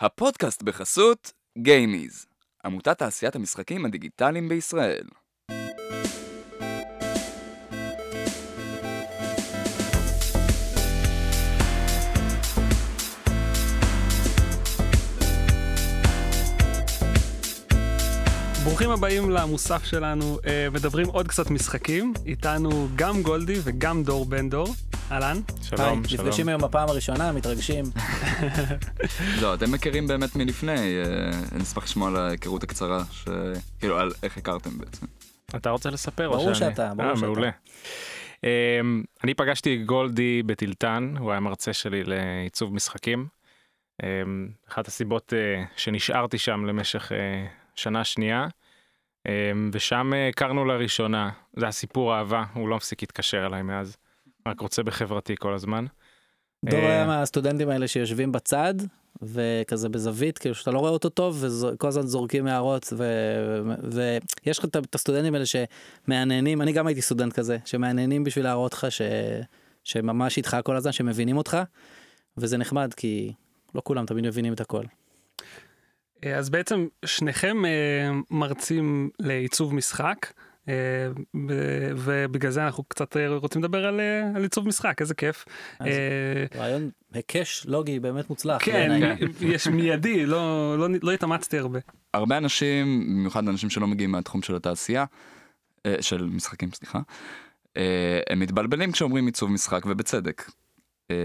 הפודקאסט בחסות גיימיז, עמותת תעשיית המשחקים הדיגיטליים בישראל. ברוכים הבאים למוסף שלנו, אה, מדברים עוד קצת משחקים, איתנו גם גולדי וגם דור בן דור, אהלן. שלום, היי, שלום. נפגשים היום בפעם הראשונה, מתרגשים. לא, אתם מכירים באמת מלפני, אה, אני אשמח לשמוע על ההיכרות הקצרה, ש... כאילו, על איך הכרתם בעצם. אתה רוצה לספר? או ברור שאני? שאתה, ברור אה, שאתה. מעולה. אמ, אני פגשתי גולדי בטילטן, הוא היה מרצה שלי לעיצוב משחקים. אמ, אחת הסיבות אה, שנשארתי שם למשך שנה שנייה, אמ, ושם הכרנו לראשונה, זה היה סיפור אהבה, הוא לא מפסיק להתקשר אליי מאז, רק רוצה בחברתי כל הזמן. דור אה, היה מהסטודנטים האלה שיושבים בצד, וכזה בזווית, כאילו שאתה לא רואה אותו טוב, וכל הזמן זורקים הערות, ו- ויש לך את- הסטודנטים האלה שמעניינים, אני גם הייתי סטודנט כזה, שמעניינים בשביל להראות לך ש... שממש איתך כל הזמן, שמבינים אותך, וזה נחמד, כי לא כולם תמיד מבינים את הכל. אה, אז בעצם שניכם אה, מרצים לעיצוב משחק, ובגלל זה אנחנו קצת אה, רוצים לדבר על, אה, על עיצוב משחק, איזה כיף. אה, רעיון היקש לוגי באמת מוצלח. כן. יש מיידי, לא, לא, לא התאמצתי הרבה. הרבה אנשים, במיוחד אנשים שלא מגיעים מהתחום של התעשייה, אה, של משחקים, סליחה, אה, הם מתבלבלים כשאומרים עיצוב משחק, ובצדק. אה,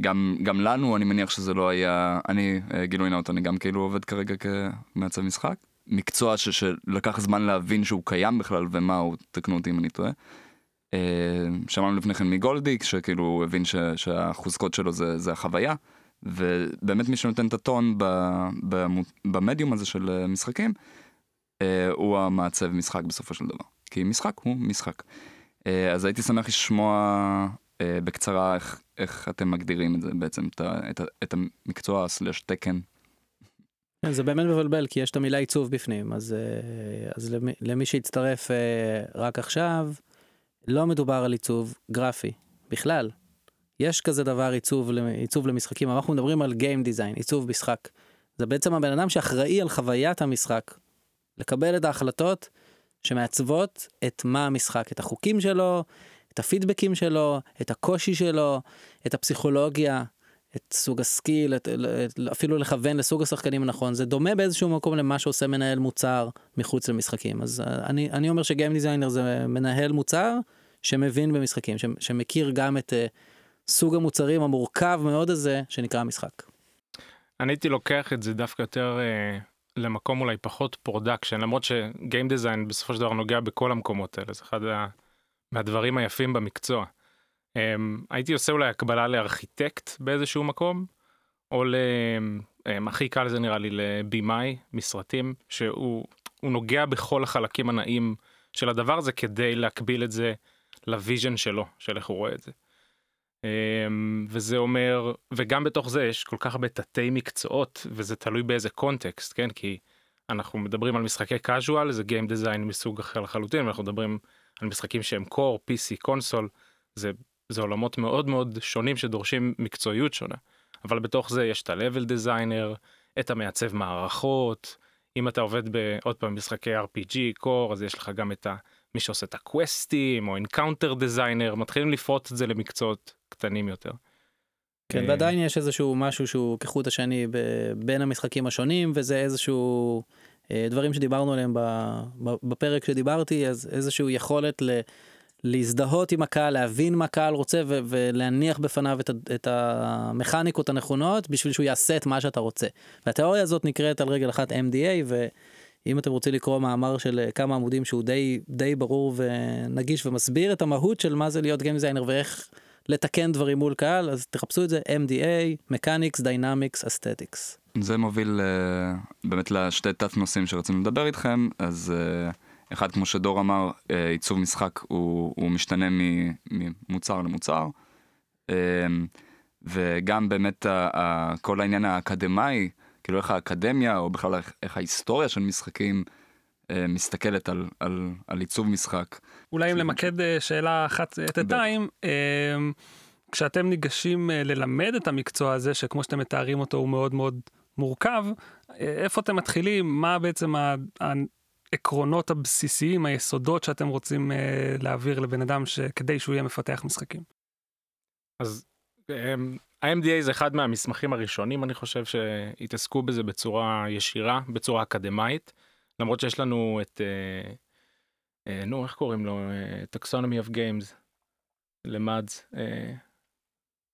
גם, גם לנו, אני מניח שזה לא היה, אני, אה, גילוי נאות, אני גם כאילו עובד כרגע כמעצב משחק. מקצוע ש, שלקח זמן להבין שהוא קיים בכלל ומה הוא, תקנו אותי אם אני טועה. אה, שמענו לפני כן מגולדיק, שכאילו הוא הבין ש, שהחוזקות שלו זה, זה החוויה. ובאמת מי שנותן את הטון ב, במו- במדיום הזה של אה, משחקים, אה, הוא המעצב משחק בסופו של דבר. כי משחק הוא משחק. אה, אז הייתי שמח לשמוע אה, בקצרה איך, איך אתם מגדירים את זה בעצם, את, את, את המקצוע סלש תקן. כן, זה באמת מבלבל כי יש את המילה עיצוב בפנים אז אה, אז למי, למי שהצטרף אה, רק עכשיו לא מדובר על עיצוב גרפי בכלל. יש כזה דבר עיצוב עיצוב למשחקים אנחנו מדברים על Game Design עיצוב משחק. זה בעצם הבן אדם שאחראי על חוויית המשחק. לקבל את ההחלטות שמעצבות את מה המשחק את החוקים שלו את הפידבקים שלו את הקושי שלו את הפסיכולוגיה את סוג ה skill, את, את, אפילו לכוון לסוג השחקנים הנכון, זה דומה באיזשהו מקום למה שעושה מנהל מוצר מחוץ למשחקים. אז אה, אני, אני אומר ש game designer זה מנהל מוצר שמבין במשחקים, ש, שמכיר גם את אה, סוג המוצרים המורכב מאוד הזה שנקרא משחק. אני הייתי לוקח את זה דווקא יותר אה, למקום אולי פחות production למרות שגיים דיזיין בסופו של דבר נוגע בכל המקומות האלה זה אחד מהדברים היפים במקצוע. אה, הייתי עושה אולי הקבלה לארכיטקט באיזשהו מקום או ל... אה, הכי קל זה נראה לי לבימאי מסרטים שהוא הוא נוגע בכל החלקים הנאים של הדבר הזה כדי להקביל את זה ל vision שלו של איך הוא רואה את זה. אמ, וזה אומר וגם בתוך זה יש כל כך הרבה תתי מקצועות וזה תלוי באיזה קונטקסט כן כי אנחנו מדברים על משחקי casual זה game design מסוג אחר לחלוטין אנחנו מדברים על משחקים שהם core pc console זה זה עולמות מאוד מאוד שונים שדורשים מקצועיות שונה אבל בתוך זה יש את ה-level designer את המעצב מערכות אם אתה עובד בעוד פעם משחקי rpg core אז יש לך גם את ה... מי שעושה את הקווסטים או encounter designer מתחילים לפרוט את זה למקצועות קטנים יותר. כן, אה, ועדיין יש איזשהו משהו שהוא כחוט השני בין המשחקים השונים, וזה איזשהו אה, דברים שדיברנו עליהם בפרק שדיברתי, אז איזשהו יכולת ל... להזדהות עם הקהל, להבין מה הקהל רוצה ו- ולהניח בפניו את, ה- את המכניקות הנכונות בשביל שהוא יעשה את מה שאתה רוצה. והתיאוריה הזאת נקראת על רגל אחת MDA ואם אתם רוצים לקרוא מאמר של אה, כמה עמודים שהוא די, די ברור ונגיש ומסביר את המהות של מה זה להיות גיים דיזיינר ואיך לתקן דברים מול קהל אז תחפשו את זה MDA, Mechanics, Dynamics, Aesthetics. זה מוביל אה, באמת לשתי תת נושאים שרצינו לדבר איתכם, אז אה, אחד כמו שדור אמר, אה, עיצוב משחק הוא, הוא משתנה ממוצר למוצר, אה, וגם באמת כל העניין האקדמאי, כאילו איך האקדמיה או בכלל איך, ההיסטוריה של משחקים אה, מסתכלת על, על, על עיצוב משחק. אולי אם למקד אה, שאלה אחת את. הטיים, כשאתם ניגשים ללמד את המקצוע הזה, שכמו שאתם מתארים אותו הוא מאוד מאוד מורכב, איפה אתם מתחילים, מה בעצם העקרונות הבסיסיים, היסודות שאתם רוצים להעביר לבן אדם ש... כדי שהוא יהיה מפתח משחקים. אז אמ, ה-MDA זה אחד מהמסמכים הראשונים אני חושב שהתעסקו בזה בצורה ישירה בצורה אקדמאית למרות שיש לנו את אה, אה, נו איך קוראים לו? taxonomy of games למד אה,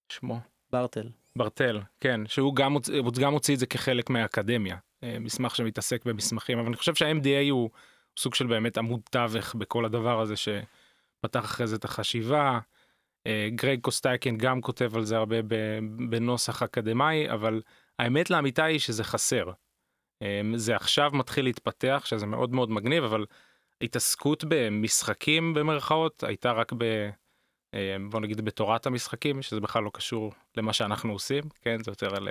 שמו? ברטל. ברטל כן שהוא גם הוא גם הוציא את זה כחלק מהאקדמיה מסמך שמתעסק במסמכים אבל אני חושב שה-MDA הוא סוג של באמת עמוד תווך בכל הדבר הזה שפתח אחרי זה את החשיבה. אה, גרג קוסטייקין גם כותב על זה הרבה בנוסח אקדמאי אבל האמת לאמיתה היא שזה חסר. אה, זה עכשיו מתחיל להתפתח שזה מאוד מאוד מגניב אבל התעסקות במשחקים במרכאות הייתה רק ב... אה, בוא נגיד בתורת המשחקים שזה בכלל לא קשור למה שאנחנו עושים כן זה יותר על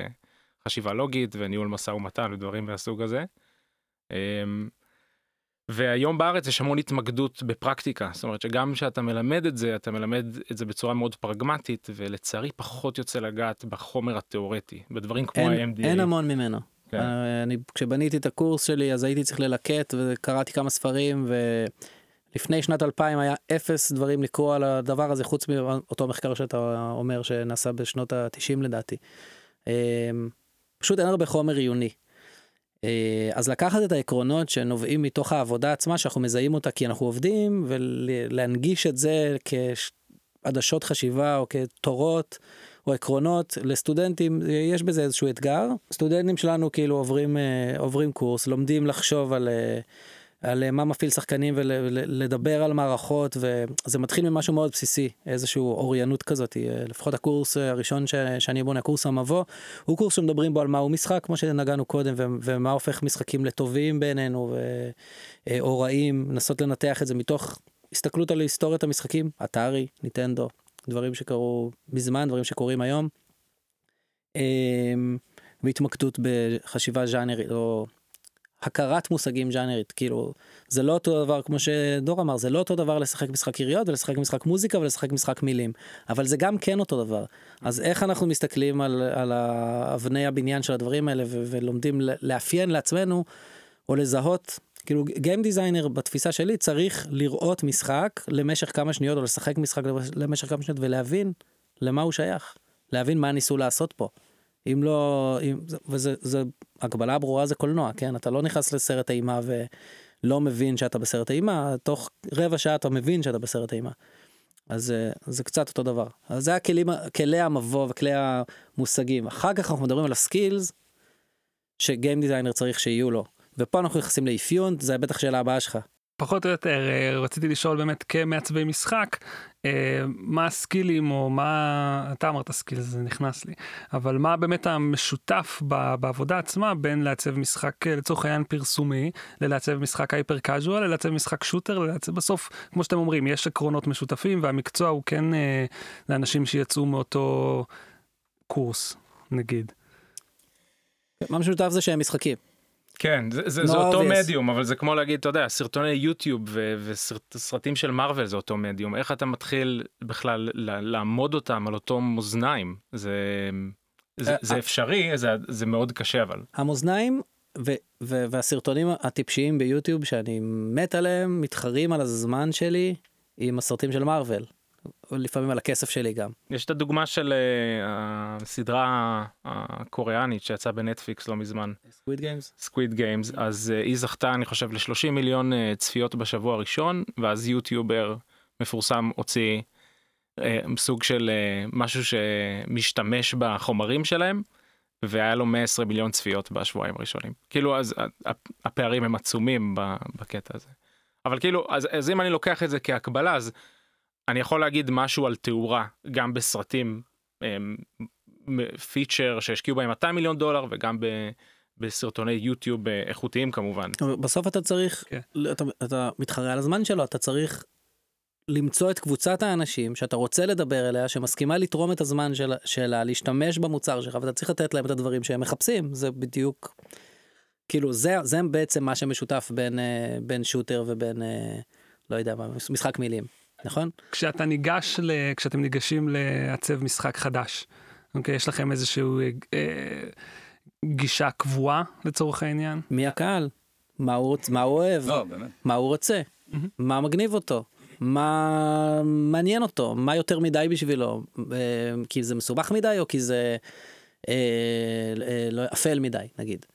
חשיבה לוגית וניהול משא ומתן ודברים מהסוג הזה. והיום בארץ יש המון התמקדות בפרקטיקה זאת אומרת שגם כשאתה מלמד את זה אתה מלמד את זה בצורה מאוד פרגמטית ולצערי פחות יוצא לגעת בחומר התיאורטי בדברים כמו ה-MDA. אין המון ממנו. כן. אה, אני כשבניתי את הקורס שלי אז הייתי צריך ללקט וקראתי כמה ספרים ולפני שנת 2000 היה אפס דברים לקרוא על הדבר הזה חוץ מאותו מחקר שאתה אומר שנעשה בשנות ה-90 לדעתי. אה, פשוט אין הרבה חומר עיוני. אה, אז לקחת את העקרונות שנובעים מתוך העבודה עצמה שאנחנו מזהים אותה כי אנחנו עובדים ולהנגיש את זה כעדשות חשיבה או כתורות או עקרונות לסטודנטים יש בזה איזשהו אתגר סטודנטים שלנו כאילו עוברים אה, עוברים קורס לומדים לחשוב על. אה, על אה, מה מפעיל שחקנים ולדבר על מערכות וזה מתחיל ממשהו מאוד בסיסי איזשהו אוריינות כזאת אה, לפחות הקורס הראשון ש, שאני בונה קורס המבוא הוא קורס שמדברים בו על מהו משחק כמו שנגענו קודם ומה הופך משחקים לטובים בעינינו אה, או רעים לנסות לנתח את זה מתוך הסתכלות על היסטוריית המשחקים אתרי ניטנדו דברים שקרו מזמן דברים שקורים היום. והתמקדות בחשיבה ז'אנרית או הכרת מושגים ז'אנרית כאילו זה לא אותו דבר כמו שדור אמר זה לא אותו דבר לשחק משחק יריות ולשחק משחק מוזיקה ולשחק משחק מילים אבל זה גם כן אותו דבר אז איך אנחנו מסתכלים על, על אבני הבניין של הדברים האלה ו- ולומדים לאפיין לעצמנו או לזהות כאילו גיים דיזיינר בתפיסה שלי צריך לראות משחק למשך כמה שניות או לשחק משחק למשך כמה שניות ולהבין למה הוא שייך להבין מה ניסו לעשות פה. אם לא אם, וזה זה הגבלה ברורה זה קולנוע כן אתה לא נכנס לסרט אימה ולא מבין שאתה בסרט אימה תוך רבע שעה אתה מבין שאתה בסרט אימה. אז זה קצת אותו דבר אז זה הכלים כלי המבוא וכלי המושגים אחר כך אנחנו מדברים על הסקילס ש game designer צריך שיהיו לו ופה אנחנו נכנסים לאפיון זה בטח שאלה הבאה שלך. פחות או יותר אה, רציתי לשאול באמת כמעצבי משחק אה, מה ה skillים או מה אתה אמרת skill זה נכנס לי אבל מה באמת המשותף בעבודה עצמה בין לעצב משחק אה, לצורך העניין פרסומי ללעצב משחק hyper casual ללעצב משחק shooter ללעצב בסוף כמו שאתם אומרים יש עקרונות משותפים והמקצוע הוא כן לאנשים שיצאו מאותו קורס נגיד. מה משותף זה שהם משחקים. כן זה, זה, זה אותו מדיום אבל זה כמו להגיד אתה יודע סרטוני יוטיוב וסרטים של מרוויל זה אותו מדיום. איך אתה מתחיל בכלל לעמוד אותם על אותו מאזניים? זה זה, זה אפשרי זה, זה מאוד קשה אבל. המאזניים ו, ו, והסרטונים הטיפשיים ביוטיוב שאני מת עליהם מתחרים על הזמן שלי עם הסרטים של מרוויל. לפעמים על הכסף שלי גם. יש את הדוגמה של אה, הסדרה הקוריאנית שיצאה בנטפליקס לא מזמן. סקוויד גיימס? סקוויד גיימס, אז אה, היא זכתה אני חושב ל-30 מיליון אה, צפיות בשבוע הראשון, ואז יוטיובר מפורסם הוציא סוג של משהו שמשתמש בחומרים שלהם, והיה לו 120 מיליון צפיות בשבועיים הראשונים. כאילו אז הפערים הם עצומים בקטע הזה. אבל כאילו אז, אז אם אני לוקח את זה כהקבלה אז אני יכול להגיד משהו על תאורה גם בסרטים פיצ'ר שהשקיעו בהם 200 מיליון דולר וגם ב... בסרטוני יוטיוב אה, איכותיים כמובן. בסוף אתה צריך, okay. כן. אתה, אתה מתחרה על הזמן שלו, אתה צריך למצוא את קבוצת האנשים שאתה רוצה לדבר אליה, שמסכימה לתרום את הזמן שלה, שלה להשתמש במוצר שלך, ואתה צריך לתת להם את הדברים שהם מחפשים, זה בדיוק, כאילו זה, זה בעצם מה שמשותף בין, אה, בין שוטר ובין, אה, לא יודע מה, משחק מילים. נכון? כשאתה ניגש, ל... כשאתם ניגשים לעצב משחק חדש, אוקיי? יש לכם איזשהו אה, גישה קבועה לצורך העניין? מי הקהל? מה הוא, רוצ... מה הוא אוהב? לא, באמת. מה הוא רוצה? מה מגניב אותו? מה מעניין אותו? מה יותר מדי בשבילו? אה, כי זה מסובך מדי או כי זה אה, אה, לא, אפל מדי, נגיד.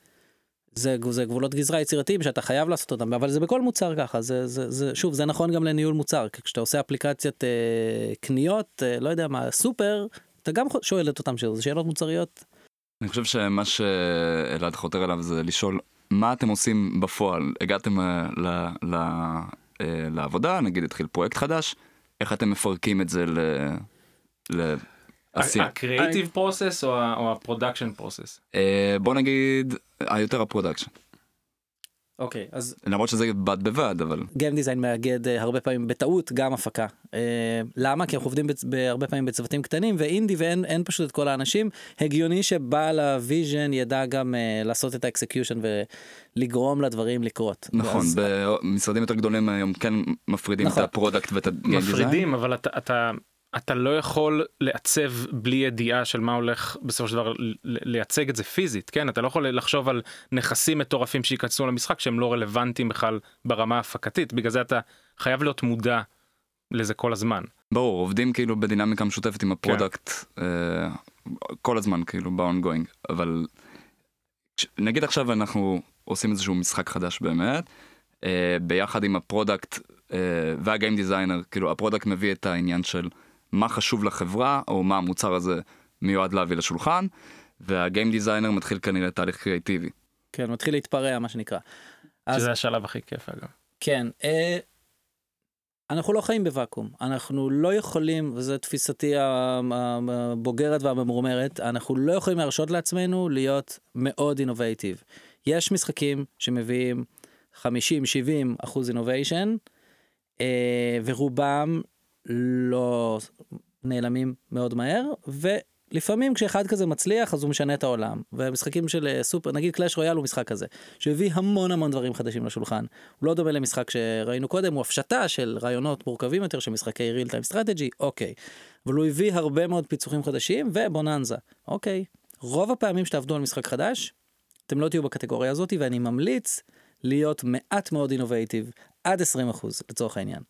זה, זה גבולות גזרה יצירתיים שאתה חייב לעשות אותם, אבל זה בכל מוצר ככה, זה, זה, זה, שוב, זה נכון גם לניהול מוצר, כי כשאתה עושה אפליקציית אה, קניות, אה, לא יודע מה, סופר, אתה גם שואל את אותם שאלות, זה שאלות מוצריות. אני חושב שמה שאלעד חותר אליו זה לשאול מה אתם עושים בפועל. הגעתם אה, ל, ל, אה, לעבודה, נגיד התחיל פרויקט חדש, איך אתם מפרקים את זה ל... לעשייה. הקריאיטיב פרוסס או הפרודקשן פרוסס? אה, בוא נגיד, היותר ה production. אוקיי, אז למרות שזה בד בבד, אבל... גיים דיזיין מאגד אה, הרבה פעמים בטעות גם הפקה. אה, למה? כי אנחנו עובדים בצ- בהרבה פעמים בצוותים קטנים ואינדי ואין אין פשוט את כל האנשים. הגיוני שבעל ה vision ידע גם אה, לעשות את ה execution ולגרום לדברים לקרות. נכון, ואז- במשרדים יותר גדולים היום כן מפרידים את נכון. ה product ואת ה game design. מפרידים אבל אתה, אתה, לא יכול לעצב בלי ידיעה של מה הולך בסופו של דבר לייצג את זה פיזית כן? אתה לא יכול לחשוב על נכסים מטורפים שייכנסו למשחק שהם לא רלוונטיים בכלל ברמה ההפקתית. בגלל זה אתה חייב להיות מודע לזה כל הזמן. ברור, עובדים כאילו בדינמיקה משותפת עם ה product אה, כל הזמן כאילו ב-ongoing, אבל נגיד עכשיו אנחנו עושים איזשהו משחק חדש באמת, אה, ביחד עם ה product אה, וה game designer, כאילו ה product מביא את העניין של מה חשוב לחברה או מה המוצר הזה מיועד להביא לשולחן, וה game designer מתחיל כנראה תהליך creativeי. כן, מתחיל להתפרע מה שנקרא. אז שזה השלב הכי כיף אגב. כן, אה, אנחנו לא חיים בוואקום, אנחנו לא יכולים, וזו תפיסתי הבוגרת והממורמרת, אנחנו לא יכולים להרשות לעצמנו להיות מאוד innovative. יש משחקים שמביאים 50-70 אחוז אינוביישן, אה, ורובם לא נעלמים מאוד מהר, ולפעמים כשאחד כזה מצליח אז הוא משנה את העולם. והמשחקים של אה, סופר, נגיד קלאש רויאל הוא משחק כזה, שהביא המון המון דברים חדשים לשולחן. הוא לא דומה למשחק שראינו קודם, הוא הפשטה של רעיונות מורכבים יותר של משחקי real time strategy, אוקיי. אבל הוא הביא הרבה מאוד פיצוחים חדשים ובוננזה, אוקיי. רוב הפעמים שתעבדו על משחק חדש, אתם לא תהיו בקטגוריה הזאת, ואני ממליץ להיות מעט מאוד אינובייטיב, עד 20 אחוז לצורך העניין.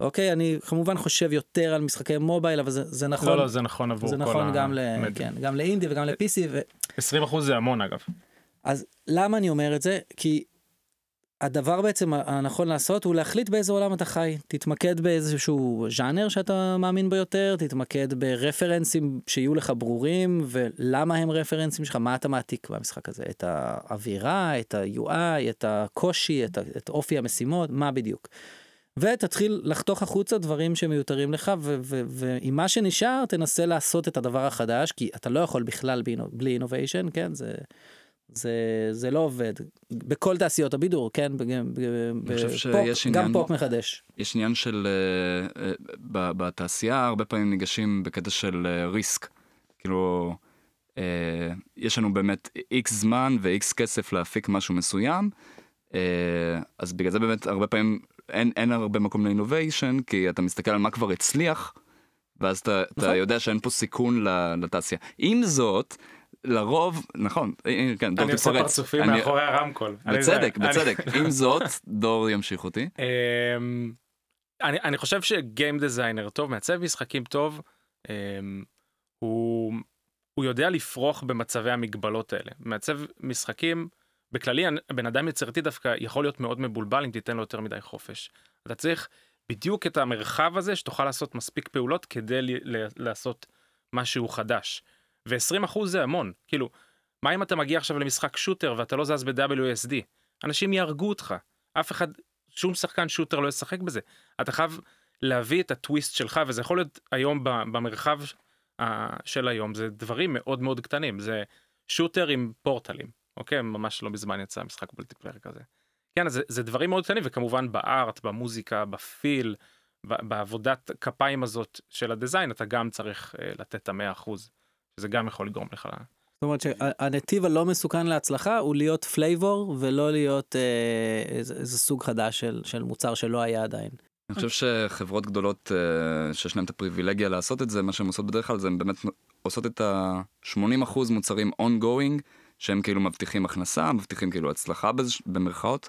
אוקיי, אני כמובן חושב יותר על משחקי מובייל, אבל זה, זה נכון. לא לא זה נכון עבור זה כל נכון גם, ל. כן, גם לאינדי וגם ל-PC, ו... 20% זה המון אגב. אז למה אני אומר את זה? כי הדבר בעצם הנכון לעשות הוא להחליט באיזה עולם אתה חי. תתמקד באיזשהו ז'אנר שאתה מאמין בו יותר, תתמקד ברפרנסים שיהיו לך ברורים, ולמה הם רפרנסים שלך, מה אתה מעתיק במשחק הזה, את האווירה, את ה-UI, את הקושי, את, את אופי המשימות, מה בדיוק. ותתחיל לחתוך החוצה דברים שמיותרים לך, ועם מה שנשאר תנסה לעשות את הדבר החדש, כי אתה לא יכול בכלל בלי innovation, כן? זה... זה, זה לא עובד. בכל תעשיות הבידור, כן? בג- ב- חושב בפופ, גם פופ מחדש. יש עניין של, ב- בתעשייה הרבה פעמים ניגשים בקטע של אה, risk. כאילו, אה, יש לנו באמת איקס זמן ואיקס כסף להפיק משהו מסוים, אה, אז בגלל זה באמת הרבה פעמים אין, אין הרבה מקום לאינוביישן, כי אתה מסתכל על מה כבר הצליח, ואז אתה, אתה נכון. יודע שאין פה סיכון לתעשייה. עם זאת, לרוב, נכון, אה, כן, דור אני עושה. פרצופים אני- מאחורי הרמקול. בצדק, אני- בצדק. עם זאת, דור ימשיך אותי. אמ, אני, אני חושב שגיים דזיינר טוב, מעצב משחקים טוב, אמ, הוא, הוא יודע לפרוח במצבי המגבלות האלה. מעצב משחקים, בכללי הבן אדם יצירתי דווקא יכול להיות מאוד מבולבל אם תיתן לו יותר מדי חופש. אתה צריך בדיוק את המרחב הזה שתוכל לעשות מספיק פעולות כדי לעשות משהו חדש. ו-20% זה המון, כאילו, מה אם אתה מגיע עכשיו למשחק שוטר ואתה לא זז ב-WSD? אנשים יהרגו אותך. אף אחד, שום שחקן שוטר לא ישחק בזה. אתה חייב להביא את הטוויסט שלך, וזה יכול להיות היום במרחב uh, של היום, זה דברים מאוד מאוד קטנים, זה shooter עם פורטלים, אוקיי? ממש לא מזמן יצא משחק multiplayer כזה. כן, זה, זה דברים מאוד קטנים, וכמובן ב art, במוזיקה, ב feel, בעבודת כפיים הזאת של ה design, אתה גם צריך uh, לתת את המאה אחוז, שזה גם יכול לגרום לך ל... זאת אומרת שהנתיב הלא מסוכן להצלחה הוא להיות flavor ולא להיות אה, איזה, איזה סוג חדש של, של מוצר שלא היה עדיין. אני חושב שחברות גדולות אה, שיש להן את הפריבילגיה לעשות את זה, מה שהן עושות בדרך כלל זה הן באמת עושות את ה-80% מוצרים ongoing, שהם כאילו מבטיחים הכנסה, מבטיחים כאילו הצלחה במרכאות,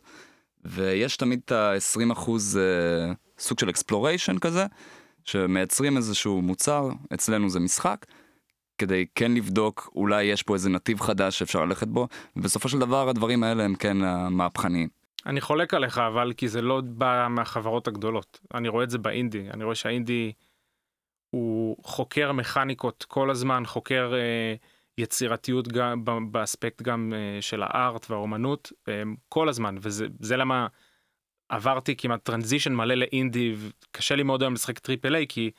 ויש תמיד את ה-20 אחוז אה, סוג של exploration כזה, שמייצרים איזשהו מוצר, אצלנו זה משחק, כדי כן לבדוק אולי יש פה איזה נתיב חדש שאפשר ללכת בו, ובסופו של דבר הדברים האלה הם כן המהפכניים. אני חולק עליך אבל כי זה לא בא מהחברות הגדולות אני רואה את זה באינדי אני רואה שהאינדי הוא חוקר מכניקות כל הזמן חוקר אה, יצירתיות גם באספקט גם אה, של ה art והאומנות אה, כל הזמן וזה זה למה עברתי כמעט transition מלא לאינדי וקשה לי מאוד היום לשחק triple A כי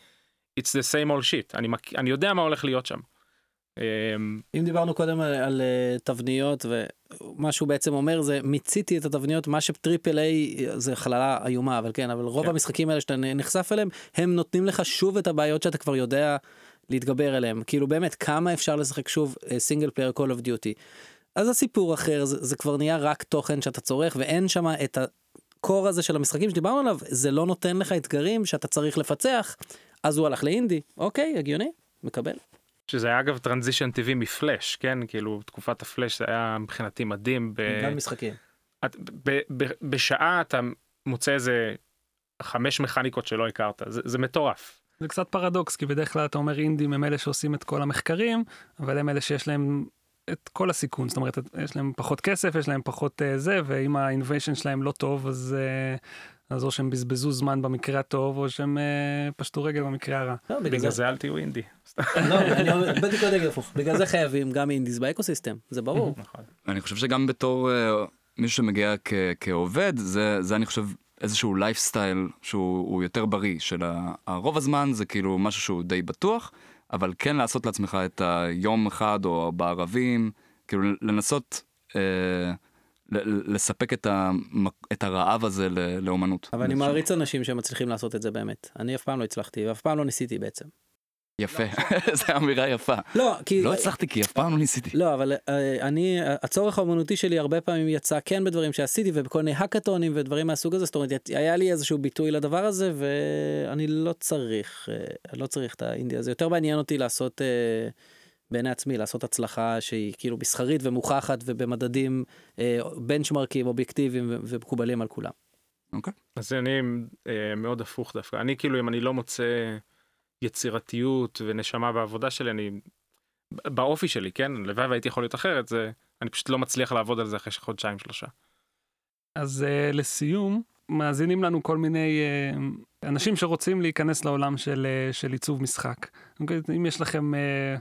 it's the same old shit אני, מק... אני יודע מה הולך להיות שם. אה, אם דיברנו קודם על, על אה, תבניות ומה שהוא בעצם אומר זה מיציתי את התבניות מה ש triple A זה חללה איומה אבל כן אבל רוב כן. המשחקים האלה שאתה נחשף אליהם הם נותנים לך שוב את הבעיות שאתה כבר יודע להתגבר עליהם כאילו באמת כמה אפשר לשחק שוב single player Call of Duty. אז הסיפור אחר זה, זה כבר נהיה רק תוכן שאתה צורך ואין שם את ה core הזה של המשחקים שדיברנו עליו זה לא נותן לך אתגרים שאתה צריך לפצח אז הוא הלך לאינדי אוקיי הגיוני מקבל. שזה היה אגב transition טבעי מפלאש כן כאילו תקופת הפלאש זה היה מבחינתי מדהים. ב... גם משחקים. את, ב, ב, בשעה אתה מוצא איזה חמש מכניקות שלא הכרת זה, זה מטורף. זה קצת פרדוקס, כי בדרך כלל אתה אומר indieים הם אלה שעושים את כל המחקרים, אבל הם אלה שיש להם את כל הסיכון, זאת אומרת, יש להם פחות כסף, יש להם פחות uh, זה, ואם ה innovation שלהם לא טוב, אז, uh, אז או שהם בזבזו זמן במקרה הטוב, או שהם uh, פשטו רגל במקרה הרע. לא, בגלל בגלל זה, אל תהיו אינדי. לא, אני אומר, בדיוק עוד הפוך, בגלל זה חייבים גם indies ב ecosystem, זה ברור. נכון. אני חושב שגם בתור uh, מישהו שמגיע כ- כעובד, זה, זה אני חושב איזשהו לייפסטייל שהוא הוא יותר בריא, של הרוב הזמן זה כאילו משהו שהוא די בטוח, אבל כן לעשות לעצמך את היום אחד או בערבים, כאילו לנסות ל- לספק את, המק- את הרעב הזה ל- לאומנות. אבל אני מעריץ אנשים שמצליחים לעשות את זה באמת. אני אף פעם לא הצלחתי, ואף פעם לא ניסיתי בעצם. יפה, זו אמירה יפה. לא, כי... לא הצלחתי כי אף פעם לא ניסיתי. לא, אבל אה, אני, הצורך האומנותי שלי הרבה פעמים יצא כן בדברים שעשיתי ובכל מיני האקתונים ודברים מהסוג הזה, זאת אומרת, היה לי איזשהו ביטוי לדבר הזה ואני לא צריך, אה, לא צריך את האינדי הזה. יותר מעניין אותי לעשות אה, בעיני עצמי, לעשות הצלחה שהיא כאילו מסחרית ומוכחת ובמדדים אה, בנצ'מרקים אובייקטיביים ומקובלים על כולם. אוקיי. אז אני אה, מאוד הפוך דווקא אני כאילו אם אני לא מוצא יצירתיות ונשמה בעבודה שלי אני באופי שלי כן לבד והייתי יכול להיות אחרת זה אני פשוט לא מצליח לעבוד על זה אחרי חודשיים שלושה. אז uh, לסיום, מאזינים לנו כל מיני uh, אנשים שרוצים להיכנס לעולם של, uh, של עיצוב משחק. אוקיי? אם יש לכם uh,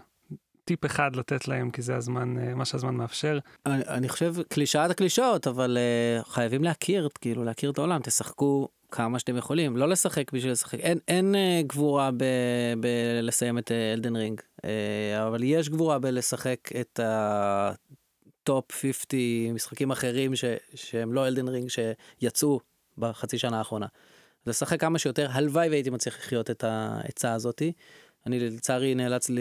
טיפ אחד לתת להם, כי זה הזמן, uh, מה שהזמן מאפשר. אני, אני חושב קלישאת הקלישאות אבל uh, חייבים להכיר כאילו להכיר את העולם תשחקו כמה שאתם יכולים לא לשחק בשביל לשחק אין אין uh, גבורה בלסיים את Elden Ring uh, אבל יש גבורה בלשחק את ה top 50 משחקים אחרים ש, שהם לא Elden Ring שיצאו בחצי שנה האחרונה. לשחק כמה שיותר הלוואי והייתי מצליח לחיות את העצה הזאתי. אני לצערי נאלץ ל...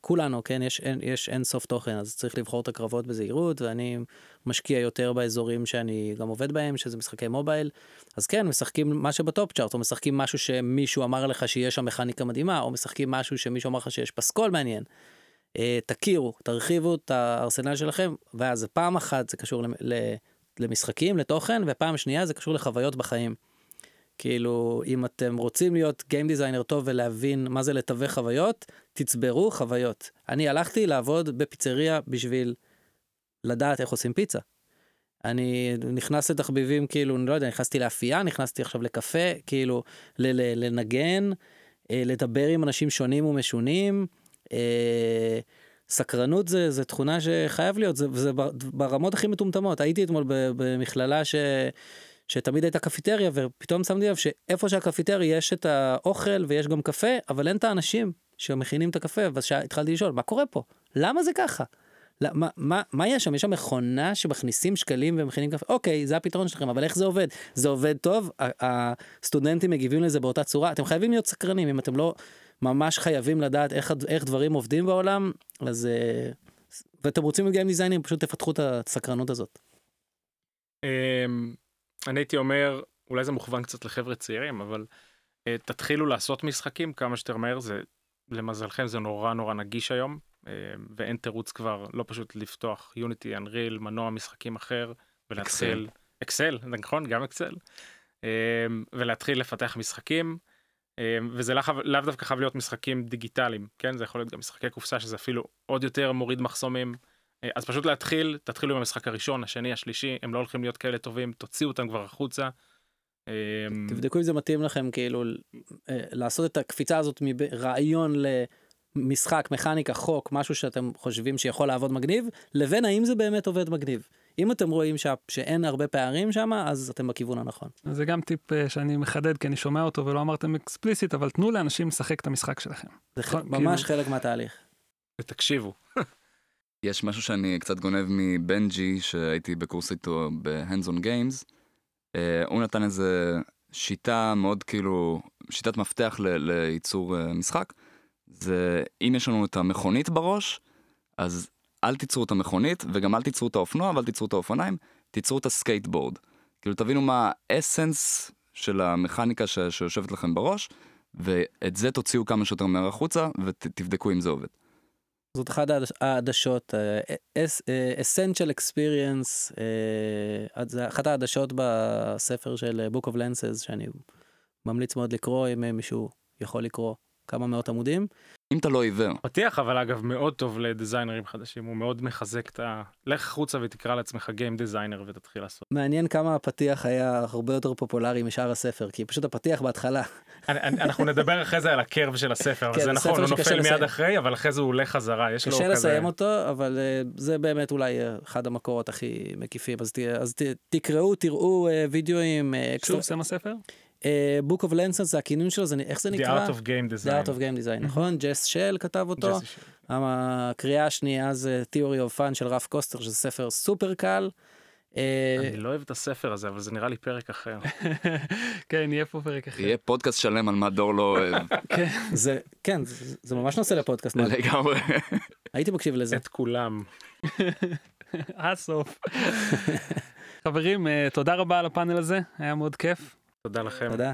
כולנו כן יש אין, יש אין סוף תוכן אז צריך לבחור את הקרבות בזהירות ואני משקיע יותר באזורים שאני גם עובד בהם שזה משחקי mobile אז כן משחקים מה שבטופ צ'ארט או משחקים משהו שמישהו אמר לך שיש שם מכניקה מדהימה או משחקים משהו שמישהו אמר לך שיש פסקול מעניין. אה, תכירו תרחיבו את הארסנל שלכם ואז פעם אחת זה קשור. למשחקים לתוכן ופעם שנייה זה קשור לחוויות בחיים. כאילו אם אתם רוצים להיות גיים דיזיינר טוב ולהבין מה זה לתווך חוויות תצברו חוויות אני הלכתי לעבוד בפיצריה בשביל לדעת איך עושים פיצה. אני נכנס לתחביבים כאילו אני לא יודע נכנסתי לאפייה נכנסתי עכשיו לקפה כאילו לנגן אה, לדבר עם אנשים שונים ומשונים. אה, סקרנות זה זה תכונה שחייב להיות זה, זה בר- ברמות הכי מטומטמות הייתי אתמול במכללה ש... שתמיד הייתה קפיטריה ופתאום שמתי לב שאיפה שהקפיטריה יש את האוכל ויש גם קפה אבל אין את האנשים שמכינים את הקפה ואז התחלתי לשאול מה קורה פה למה זה ככה. לא, מה, מה, יש שם? יש שם מכונה שמכניסים שקלים ומכינים קפה? אוקיי, זה הפתרון שלכם, אבל איך זה עובד? זה עובד טוב? הסטודנטים מגיבים לזה באותה צורה? אתם חייבים להיות סקרנים, אם אתם לא ממש חייבים לדעת איך, איך דברים עובדים בעולם, אז... אה, ואתם רוצים להיות גיים דיזיינים, פשוט תפתחו את הסקרנות הזאת. אני הייתי אומר אולי זה מוכוון קצת לחבר'ה צעירים אבל אה, תתחילו לעשות משחקים כמה שיותר מהר זה למזלכם זה נורא נורא נגיש היום אה, ואין תירוץ כבר לא פשוט לפתוח יוניטי, אנריל, מנוע משחקים אחר, ולהתחיל... אקסל, נכון? גם אקסל. אה, ולהתחיל לפתח משחקים. וזה לאו לא דווקא חייב להיות משחקים דיגיטליים, כן? זה יכול להיות גם משחקי קופסה שזה אפילו עוד יותר מוריד מחסומים. אה, אז פשוט להתחיל, תתחילו עם המשחק הראשון, השני, השלישי, הם לא הולכים להיות כאלה טובים, תוציאו אותם כבר החוצה. אה, תבדקו אם זה מתאים לכם כאילו אה, לעשות את הקפיצה הזאת מרעיון למשחק, מכניקה, חוק, משהו שאתם חושבים שיכול לעבוד מגניב, לבין האם זה באמת עובד מגניב. אם אתם רואים ש... שאין הרבה פערים שם, אז אתם בכיוון הנכון. זה גם טיפ שאני מחדד כי אני שומע אותו ולא אמרתם אקספליסיט, אבל תנו לאנשים לשחק את המשחק שלכם. זה נכון, ממש כאילו- חלק מהתהליך. ותקשיבו. יש משהו שאני קצת גונב מבנג'י, שהייתי בקורס איתו ב-hands on games. אה, הוא נתן איזה שיטה מאוד כאילו, שיטת מפתח ל- לייצור אה, משחק. זה אם יש לנו את המכונית בראש, אז אל תיצרו את המכונית, וגם אל תיצרו את האופנוע, ואל תיצרו את האופניים, תיצרו את הסקייטבורד. כאילו תבינו מה ה essence של המכניקה ש- שיושבת לכם בראש, ואת זה תוציאו כמה שיותר מהר החוצה, ותבדקו אם זה עובד. זאת אחת העדש- העדשות, אה, אסנצ'ל אקספיריאנס, אה, זה אחת העדשות בספר של Book of Lenses שאני ממליץ מאוד לקרוא אם אה, מישהו יכול לקרוא כמה מאות עמודים. אם אתה לא עיוור. פתיח אבל אגב מאוד טוב לדיזיינרים חדשים, הוא מאוד מחזק את ה... לך החוצה ותקרא לעצמך גיים דיזיינר ותתחיל לעשות. מעניין כמה הפתיח היה הרבה יותר פופולרי משאר הספר כי פשוט הפתיח בהתחלה אנחנו נדבר אחרי זה על הקרב של הספר, אבל כן, זה נכון, הוא נופל. מיד אחרי, אבל אחרי זה הוא עולה חזרה, יש לו קשה כזה... לסיים אותו אבל אה, זה באמת אולי אה, אחד המקורות הכי מקיפים אז, ת, אז ת, תקראו תראו אה, וידאוים שוב, שם הספר? אה, Book of Lenses זה הכינון שלו זה איך זה The נקרא? Art of Game The Design. Art of Game Design נכון ג'ס של כתב אותו. הקריאה השנייה זה Theory of Fun של רף קוסטר שזה ספר סופר קל. אה, אני לא אוהב את הספר הזה, אבל זה נראה לי פרק אחר. כן, יהיה פה פרק אחר. יהיה פודקאסט שלם על מה דור לא אוהב, זה כן זה, ממש נושא לפודקאסט לגמרי. הייתי מקשיב לזה את כולם. הסוף. חברים, אה, תודה רבה על הפאנל הזה, היה מאוד כיף. תודה לכם. תודה.